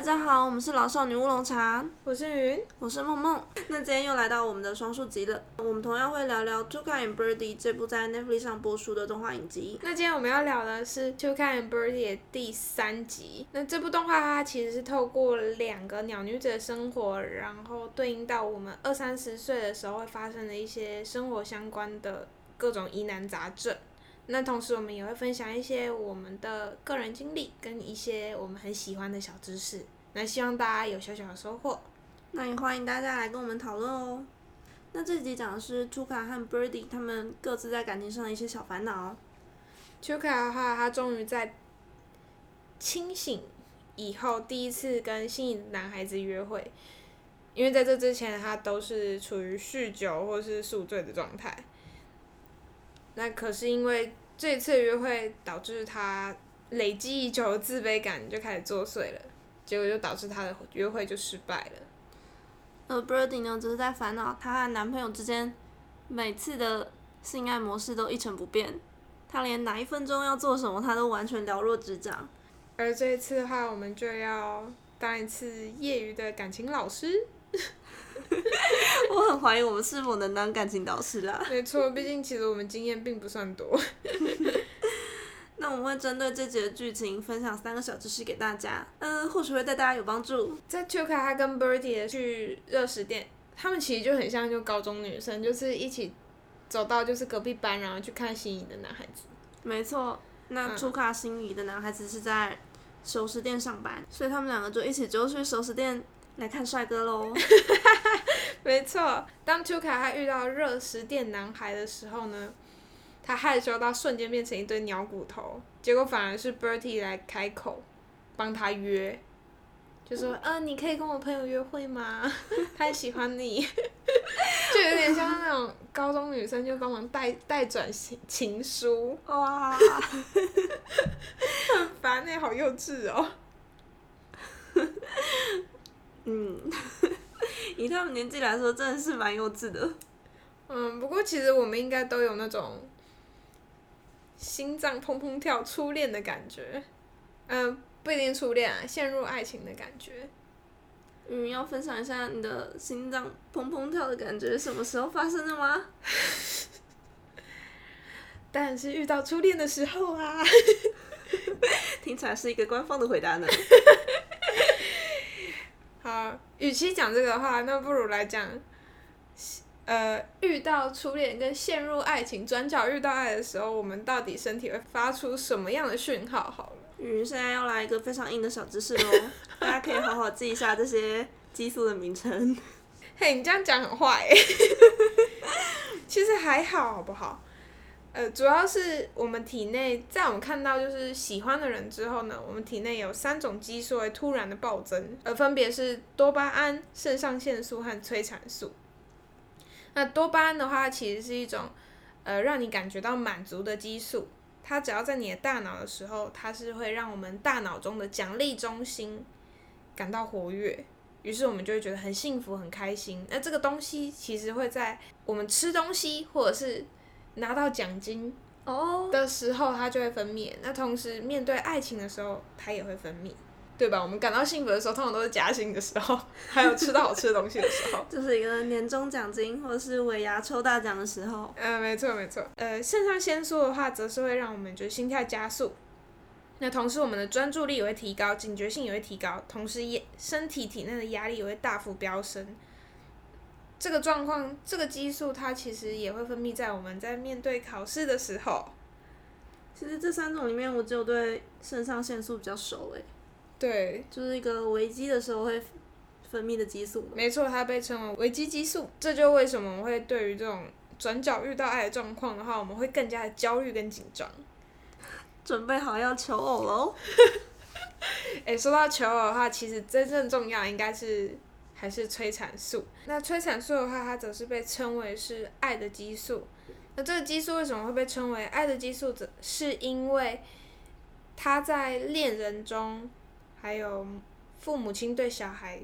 大家好，我们是老少女乌龙茶，我是云，我是梦梦。那今天又来到我们的双数集了，我们同样会聊聊《Tuca and Birdie》这部在 Netflix 上播出的动画影集。那今天我们要聊的是《Tuca and Birdie》的第三集。那这部动画它其实是透过两个鸟女子的生活，然后对应到我们二三十岁的时候会发生的一些生活相关的各种疑难杂症。那同时，我们也会分享一些我们的个人经历，跟一些我们很喜欢的小知识。那希望大家有小小的收获。那也欢迎大家来跟我们讨论哦。那这集讲的是 Tuca 和 Birdie 他们各自在感情上的一些小烦恼。Tuca 的话，他终于在清醒以后第一次跟心仪男孩子约会，因为在这之前他都是处于酗酒或是宿醉的状态。那可是因为这次约会导致他累积已久的自卑感就开始作祟了，结果就导致他的约会就失败了。而 Birdie 呢，只是在烦恼她和男朋友之间每次的性爱模式都一成不变，她连哪一分钟要做什么，她都完全了若指掌。而这一次的话，我们就要当一次业余的感情老师。我很怀疑我们是否能当感情导师啦。没错，毕竟其实我们经验并不算多。那我们会针对这集的剧情分享三个小知识给大家，嗯，或许会对大家有帮助。在 Tuca 他跟 Birdie 去热食店，他们其实就很像就高中女生，就是一起走到就是隔壁班，然后去看心仪的男孩子。没错，那 Tuca 心仪的男孩子是在熟食店上班，所以他们两个就一起就去熟食店来看帅哥喽。没错，当 Tuka 他遇到热食店男孩的时候呢，他害羞到瞬间变成一堆鸟骨头，结果反而是 Bertie 来开口帮他约，就说：“呃，你可以跟我朋友约会吗？他很喜欢你。”就有点像那种高中女生就帮忙代代转情情书，哇，很烦哎，好幼稚哦。嗯，以他们年纪来说，真的是蛮幼稚的。嗯，不过其实我们应该都有那种心脏砰砰跳、初恋的感觉。嗯，不一定初恋啊，陷入爱情的感觉。嗯，要分享一下你的心脏砰砰跳的感觉，什么时候发生的吗？当然是遇到初恋的时候啊。听起来是一个官方的回答呢。好，与其讲这个的话，那不如来讲，呃，遇到初恋跟陷入爱情、转角遇到爱的时候，我们到底身体会发出什么样的讯号？好了，嗯，现在要来一个非常硬的小知识喽，大家可以好好记一下这些激素的名称。嘿，你这样讲很坏，其实还好，好不好？呃，主要是我们体内，在我们看到就是喜欢的人之后呢，我们体内有三种激素会突然的暴增，呃，分别是多巴胺、肾上腺素和催产素。那多巴胺的话，其实是一种呃让你感觉到满足的激素，它只要在你的大脑的时候，它是会让我们大脑中的奖励中心感到活跃，于是我们就会觉得很幸福、很开心。那这个东西其实会在我们吃东西或者是拿到奖金哦的时候，它就会分泌。那同时面对爱情的时候，它也会分泌，对吧？我们感到幸福的时候，通常都是加薪的时候，还有吃到好吃的东西的时候。就是一个年终奖金或者是尾牙抽大奖的时候。嗯，没错没错。呃，肾上腺素的话，则是会让我们就是心跳加速。那同时，我们的专注力也会提高，警觉性也会提高，同时也身体体内的压力也会大幅飙升。这个状况，这个激素它其实也会分泌在我们在面对考试的时候。其实这三种里面，我只有对肾上腺素比较熟诶。对，就是一个危机的时候会分泌的激素。没错，它被称为危机激素。这就为什么我们会对于这种转角遇到爱的状况的话，我们会更加的焦虑跟紧张。准备好要求偶喽！诶，说到求偶的话，其实真正重要应该是还是催产素。那催产素的话，它则是被称为是爱的激素。那这个激素为什么会被称为爱的激素？则是因为它在恋人中，还有父母亲对小孩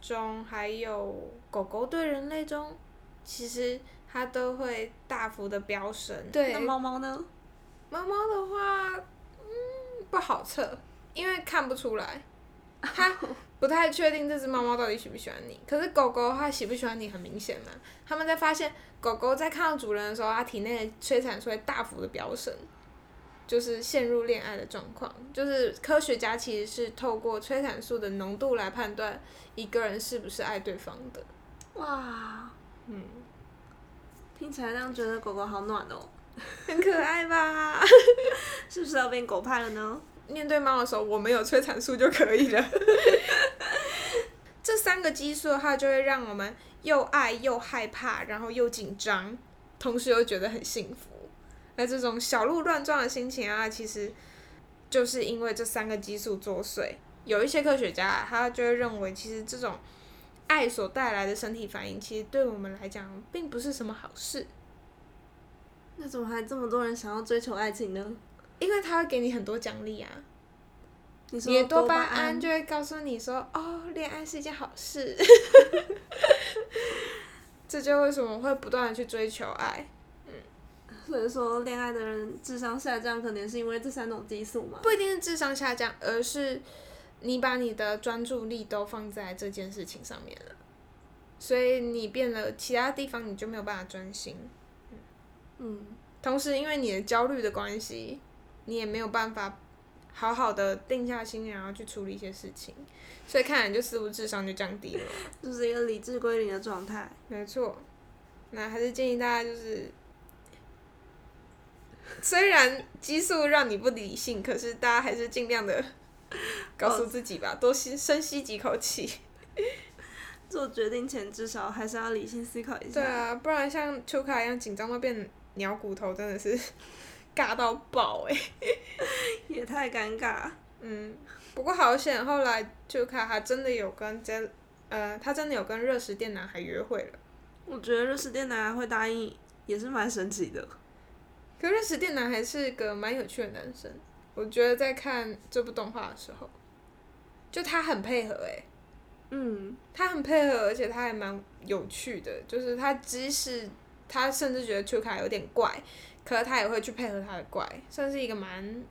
中，还有狗狗对人类中，其实它都会大幅的飙升。对，那猫猫呢？猫猫的话，嗯，不好测，因为看不出来。它不太确定这只猫猫到底喜不喜欢你。可是狗狗它喜不喜欢你很明显嘛，他们在发现狗狗在看到主人的时候，它体内的催产素会大幅的飙升，就是陷入恋爱的状况。就是科学家其实是透过催产素的浓度来判断一个人是不是爱对方的。哇，嗯，听起来让觉得狗狗好暖哦，很可爱吧？是不是要变狗派了呢？面对猫的时候，我们有催产素就可以了。这三个激素，的话就会让我们又爱又害怕，然后又紧张，同时又觉得很幸福。那这种小鹿乱撞的心情啊，其实就是因为这三个激素作祟。有一些科学家，他就会认为，其实这种爱所带来的身体反应，其实对我们来讲，并不是什么好事，那怎么还这么多人想要追求爱情呢？因为他会给你很多奖励啊。你你的多巴巴胺就会告诉你说，哦，恋爱是一件好事。这就为什么会不断的去追求爱，嗯所以说恋爱的人智商下降，可能是因为这三种激素嘛？不一定是智商下降，而是你把你的专注力都放在这件事情上面了，所以你变了其他地方你就没有办法专心。嗯，同时，因为你的焦虑的关系，你也没有办法好好的定下心，然后去处理一些事情，所以看来你就似乎智商就降低了。就是一个理智归零的状态。没错，那还是建议大家就是，虽然激素让你不理性，可是大家还是尽量的 告诉自己吧，多吸深吸几口气。做决定前至少还是要理性思考一下。对啊，不然像秋卡一样紧张到变鸟骨头，真的是尬到爆哎、也太尴尬。嗯，不过好险，后来秋卡还真的有跟这呃，他真的有跟热食店男孩约会了。我觉得热食店男孩会答应也是蛮神奇的。可热食店男孩是个蛮有趣的男生，我觉得在看这部动画的时候，就他很配合哎、嗯，他很配合，而且他还蛮有趣的，就是他即使他甚至觉得秋卡有点怪，可是他也会去配合他的怪，算是一个蛮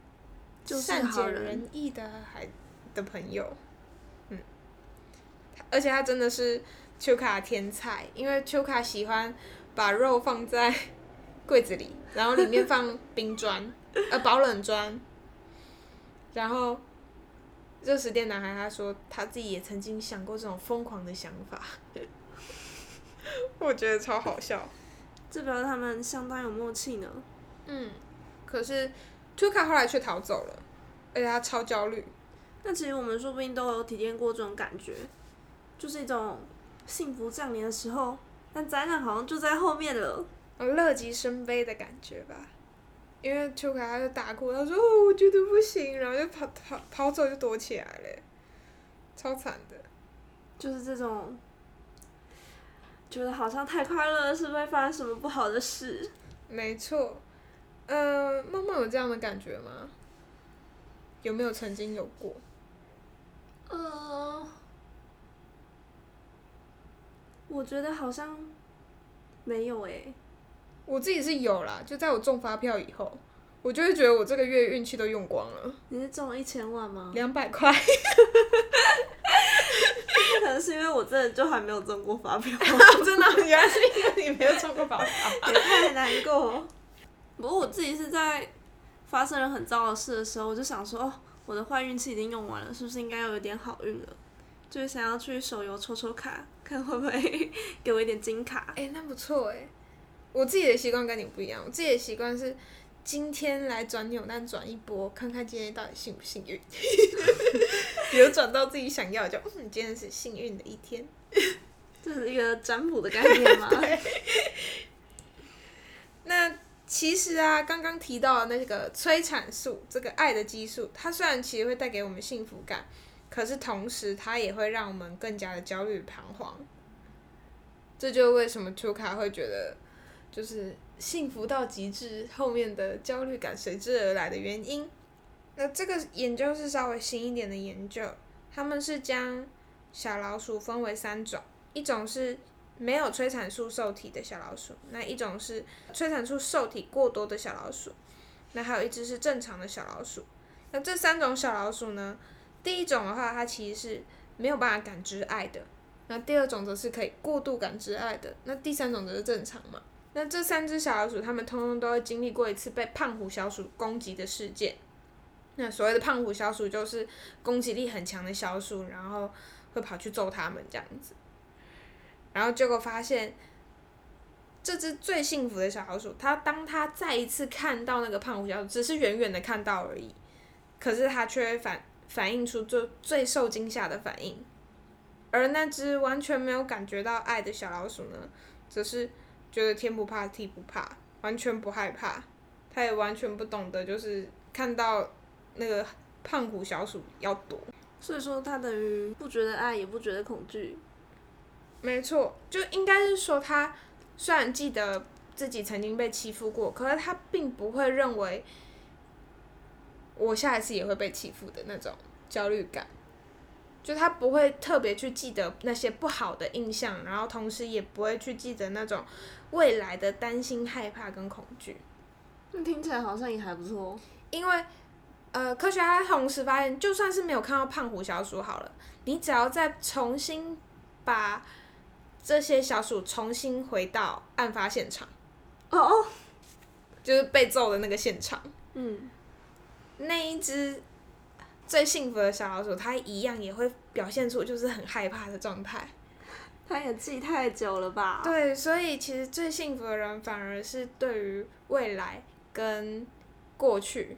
就善解人人意的还的朋友，嗯，而且他真的是秋卡的天才，因为秋卡喜欢把肉放在 柜子里，然后里面放冰砖，呃保冷砖，然后热食店男孩他说他自己也曾经想过这种疯狂的想法，我觉得超好笑。这表示他们相当有默契呢。嗯，可是 Tuka 后来却逃走了，而且他超焦虑。那其实我们说不定都有体验过这种感觉，就是一种幸福降临的时候，但灾难好像就在后面了。呃乐极生悲的感觉吧。因为秋卡他就大哭，他说：“哦，我觉得不行。”然后就跑跑跑走，就躲起来了，超惨的。就是这种，觉得好像太快乐了，是不是会发生什么不好的事？没错，呃，梦梦有这样的感觉吗？有没有曾经有过？呃，我觉得好像没有诶、我自己是有啦，就在我中发票以后，我就会觉得我这个月运气都用光了，你是中了一千万吗？两百块。可能是因为我真的就还没有中过发票，真的，原来是因为你没有中过发票。也太难过。不过我自己是在发生了很糟的事的时候，我就想说，哦，我的坏运气已经用完了，是不是应该要有点好运了？就是想要去手游抽抽卡，看会不会给我一点金卡。哎、那不错哎。我自己的习惯跟你不一样，我自己的习惯是今天来转扭蛋转一波，看看今天到底幸不幸运。有转到自己想要就，嗯，今天是幸运的一天。这是一个占卜的概念吗？那其实啊，刚刚提到的那个催产素，这个爱的激素，它虽然其实会带给我们幸福感，可是同时它也会让我们更加的焦虑彷徨。这就是为什么图卡会觉得，就是幸福到极致，后面的焦虑感随之而来的原因。那这个研究是稍微新一点的研究，他们是将小老鼠分为三种，一种是没有催产素受体的小老鼠，那一种是催产素受体过多的小老鼠，那还有一只是正常的小老鼠。那这三种小老鼠呢，第一种的话，它其实是没有办法感知爱的；那第二种则是可以过度感知爱的；那第三种则是正常嘛。那这三只小老鼠，它们通通都会经历过一次被胖虎小鼠攻击的事件。那所谓的胖虎小鼠，就是攻击力很强的小鼠，然后会跑去揍它们这样子。然后结果发现，这只最幸福的小老鼠，它当它再一次看到那个胖虎小鼠，只是远远的看到而已，可是它却反反映出最最受惊吓的反应。而那只完全没有感觉到爱的小老鼠呢，则是觉得天不怕地不怕，完全不害怕，它也完全不懂得就是看到那个胖虎小鼠要躲。所以说，他等于不觉得爱，也不觉得恐惧。没错，就应该是说，他虽然记得自己曾经被欺负过，可是他并不会认为我下一次也会被欺负的那种焦虑感。就他不会特别去记得那些不好的印象，然后同时也不会去记得那种未来的担心、害怕跟恐惧。那听起来好像也还不错。因为，呃，科学家同时发现，就算是没有看到胖虎小鼠好了，你只要再重新把这些小鼠重新回到案发现场，哦哦，就是被揍的那个现场，嗯，那一只最幸福的小老鼠，它一样也会表现出就是很害怕的状态。他也记太久了吧？对，所以其实最幸福的人反而是对于未来跟过去，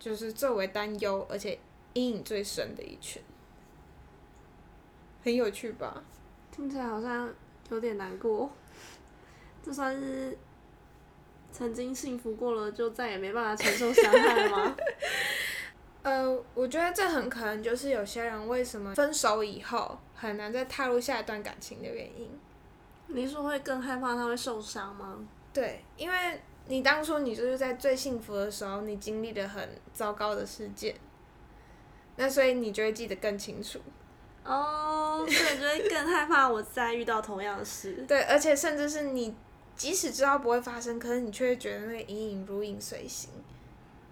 就是最为担忧，而且阴影最深的一群。很有趣吧？听起来好像有点难过。这算是曾经幸福过了，就再也没办法承受伤害了吗？呃，我觉得这很可能就是有些人为什么分手以后很难再踏入下一段感情的原因。你说会更害怕他会受伤吗？对，因为你当初你就是在最幸福的时候，你经历了很糟糕的事件，那所以你就会记得更清楚。哦，所以就会更害怕我再遇到同样的事。对，而且甚至是你即使知道不会发生，可是你却会觉得那个隐隐如影随形。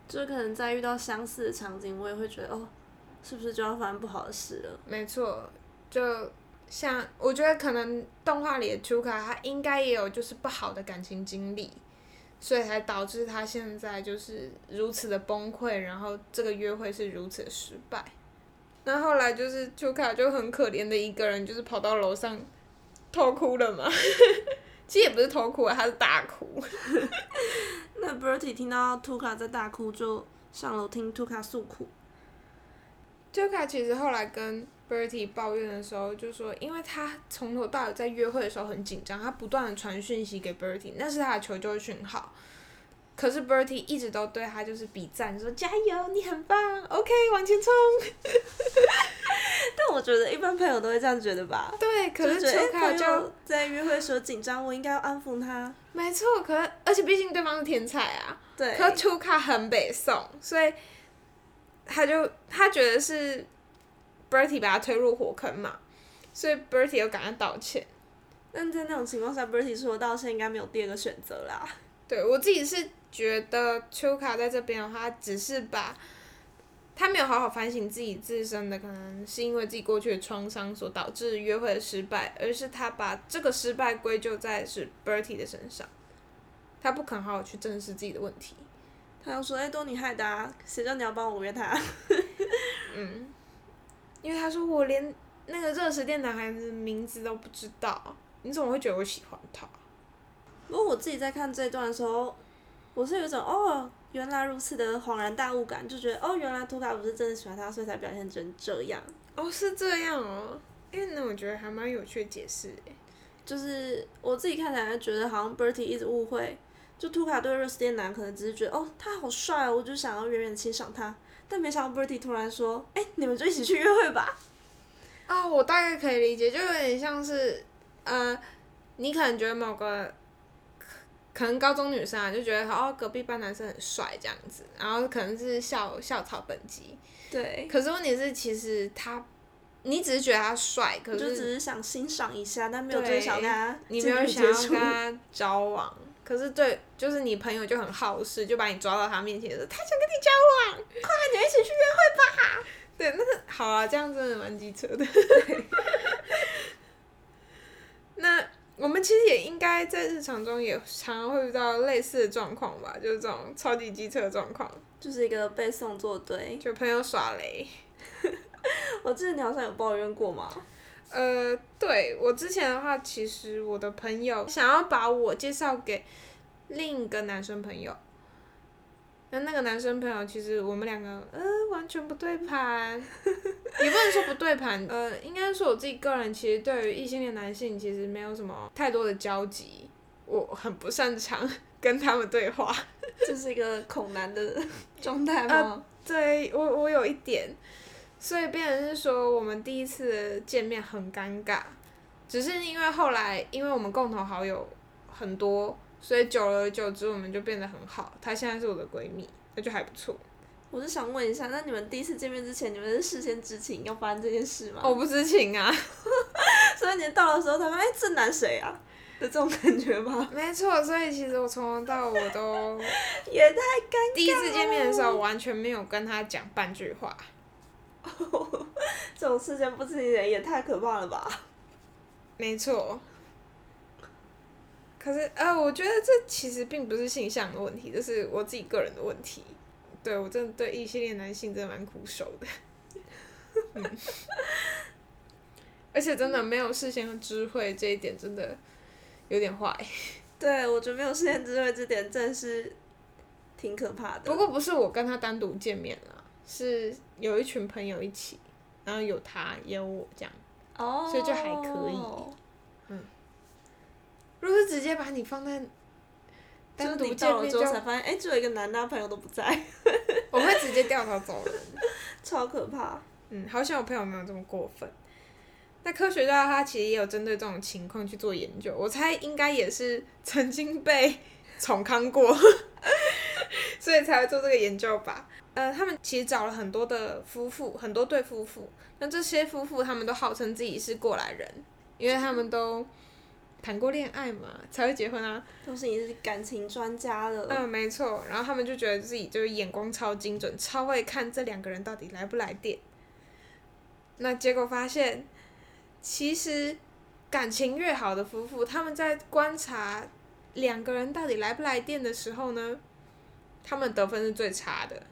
就是可能在遇到相似的场景，我也会觉得哦，是不是就要发生不好的事了？没错，就像我觉得可能动画里的朱卡，他应该也有就是不好的感情经历，所以才导致他现在就是如此的崩溃，然后这个约会是如此的失败。那后来就是朱卡就很可怜的一个人，就是跑到楼上偷哭了嘛。其实也不是偷哭啊，他是大哭。那 Bertie 听到 Tuka 在大哭，就上楼听 Tuka 诉苦。Tuka 其实后来跟 Bertie 抱怨的时候，就说，因为他从头到尾在约会的时候很紧张，他不断的传讯息给 Bertie，那是他的求救讯号。可是 Bertie 一直都对他就是比赞，说加油，你很棒，OK，往前冲。但我觉得一般朋友都会这样觉得吧？对，可是 Tuka 就友在约会的时候紧张，我应该要安抚他。没错，可是而且毕竟对方是天才啊，对，可是 Tuka 很北宋，所以他就他觉得是 Bertie 把他推入火坑嘛，所以 Bertie 又赶快道歉。但在那种情况下，Bertie 说道歉应该没有第二个选择啦。对我自己是觉得 Tuka 在这边的话，只是把他没有好好反省自己自身的，可能是因为自己过去的创伤所导致约会的失败，而是他把这个失败归咎在是 Bertie 的身上，他不肯好好去正视自己的问题。他又说：“哎、都你害的、啊，谁叫你要帮我约他 嗯，因为他说我连那个热食店男孩子名字都不知道，你怎么会觉得我喜欢他？？”不过我自己在看这段的时候，我是有一种哦，原来如此的恍然大悟感，就觉得哦，原来图卡不是真的喜欢他，所以才表现成这样。哦，是这样哦。因为，那我觉得还蛮有趣的解释诶。就是我自己看起来觉得好像 Bertie 一直误会，就图卡对热斯店男可能只是觉得哦他好帅哦，我就想要远远的欣赏他，但没想到 Bertie 突然说，哎、你们就一起去约会吧。啊，我大概可以理解，就有点像是，呃，你可能觉得某个，可可能高中女生啊，就觉得哦隔壁班男生很帅这样子，然后可能是校校草本级，对，可是问题是其实他，你只是觉得他帅，可是就只是是想欣赏一下，但没有真对的想跟他你没有想要跟他交往。可是对，就是你朋友就很好事，就把你抓到他面前说他想跟你交往，快，你们一起去约会吧。对，那是好啊，这样真的蛮机车的。那我们其实也应该在日常中也常常会遇到类似的状况吧，就是这种超级机车的状况，就是一个被送作对。就朋友耍雷。我记得你好像有抱怨过嘛。呃，对我之前的话，其实我的朋友想要把我介绍给另一个男生朋友，那那个男生朋友其实我们两个呃完全不对盘，也不能说不对盘，呃，应该说我自己个人其实对于异性恋男性其实没有什么太多的交集，我很不擅长跟他们对话，这是一个恐男的 状态吗？对我我有一点。所以变成是说，我们第一次见面很尴尬，只是因为后来，因为我们共同好友很多，所以久而久之我们就变得很好。她现在是我的闺蜜，那就还不错。我是想问一下，那你们第一次见面之前，你们是事先知情要发生这件事吗？我不知情啊，所以你到的时候，他们哎，这男谁啊？的这种感觉吗？没错，所以其实我从头到尾都 也太尴尬。第一次见面的时候，完全没有跟他讲半句话。这种事先不知情人也太可怕了吧？没错。可是呃，我觉得这其实并不是性向的问题，这是我自己个人的问题。对我真的对异性恋男性真的蛮苦手的。而且真的没有事先知会这一点，真的有点坏。对，我觉得没有事先知会这点，真是挺可怕的。不过不是我跟他单独见面了。是有一群朋友一起，然后有他也有我这样，所以就还可以。嗯，如果是直接把你放在单独见面之后才发现，哎，只有一个男的朋友都不在，我会直接掉头走人，超可怕。嗯，好像我朋友没有这么过分。那科学家他其实也有针对这种情况去做研究，我猜应该也是曾经被 宠康过，所以才会做这个研究吧。呃，他们其实找了很多的夫妇，很多对夫妇。那这些夫妇他们都号称自己是过来人，因为他们都谈过恋爱嘛，才会结婚啊。都是也是感情专家了。嗯，没错。然后他们就觉得自己就是眼光超精准，超会看这两个人到底来不来电。那结果发现，其实感情越好的夫妇，他们在观察两个人到底来不来电的时候呢，他们得分是最差的。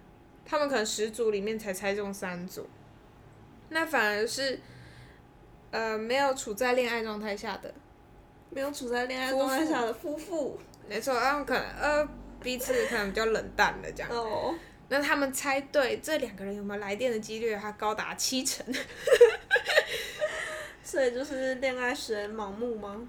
他们可能十组里面才猜中三组，那反而是，呃，没有处在恋爱状态下的，没有处在恋爱状态下的夫妇，没错，他们可能呃彼此可能比较冷淡的这样。哦。那他们猜对这两个人有没有来电的几率，还高达七成。所以就是恋爱使人盲目吗？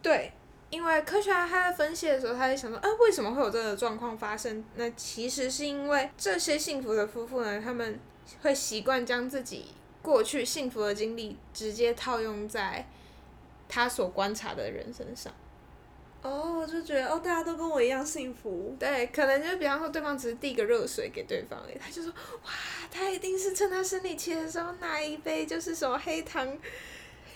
对。因为科学家他在分析的时候，他就想说，啊，为什么会有这个状况发生？那其实是因为这些幸福的夫妇呢，他们会习惯将自己过去幸福的经历直接套用在他所观察的人身上。哦，就觉得哦，大家都跟我一样幸福。对，可能就比方说，对方只是递个热水给对方，他就说，哇，他一定是趁他生理期的时候拿一杯就是什么黑糖。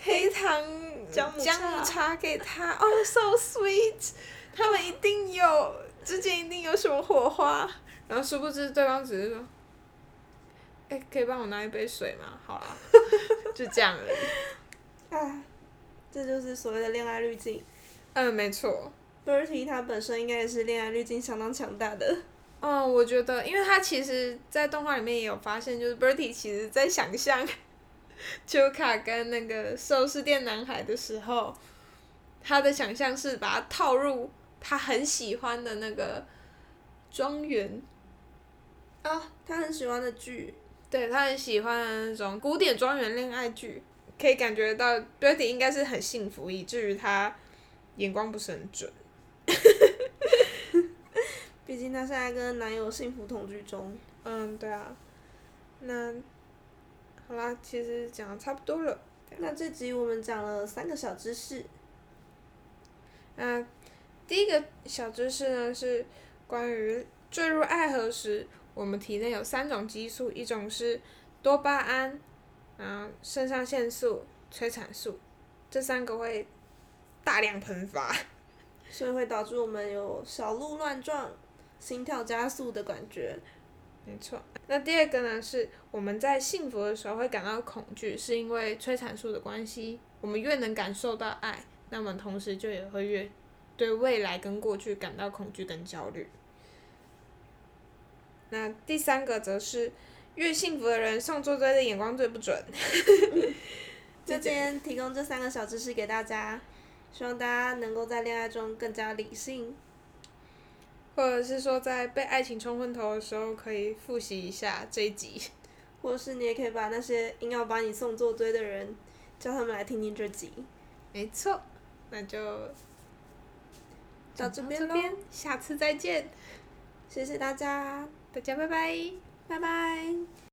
黑糖姜母茶给他哦，so sweet，他们一定有之间一定有什么火花，然后殊不知对方只是说，哎，可以帮我拿一杯水吗？好了，就这样而已。哎，这就是所谓的恋爱滤镜。嗯，没错。Bertie 他本身应该也是恋爱滤镜相当强大的。嗯，我觉得，因为他其实，在动画里面也有发现，就是 Bertie 其实在想象。秋卡跟那个寿司店男孩的时候，他的想象是把他套入他很喜欢的那个庄园啊，他很喜欢的剧，对他很喜欢的那种古典庄园恋爱剧，可以感觉到 Betty 应该是很幸福，以至于他眼光不是很准。毕竟他现在跟男友幸福同居中。嗯，对啊，那。好啦，其实讲的差不多了。那这集我们讲了三个小知识。那第一个小知识呢是关于坠入爱河时，我们体内有三种激素，一种是多巴胺，然后肾上腺素、催产素，这三个会大量喷发，所以会导致我们有小鹿乱撞、心跳加速的感觉。没错。那第二个呢，是我们在幸福的时候会感到恐惧，是因为催产素的关系。我们越能感受到爱，那么同时就也会越对未来跟过去感到恐惧跟焦虑。那第三个则是，越幸福的人送做追的眼光最不准。就今天提供这三个小知识给大家，希望大家能够在恋爱中更加理性，或者是说在被爱情冲昏头的时候，可以复习一下这一集。或者是你也可以把那些硬要把你送做堆的人，叫他们来听听这集。没错，那就到这边喽，下次再见，谢谢大家，大家拜拜。拜拜。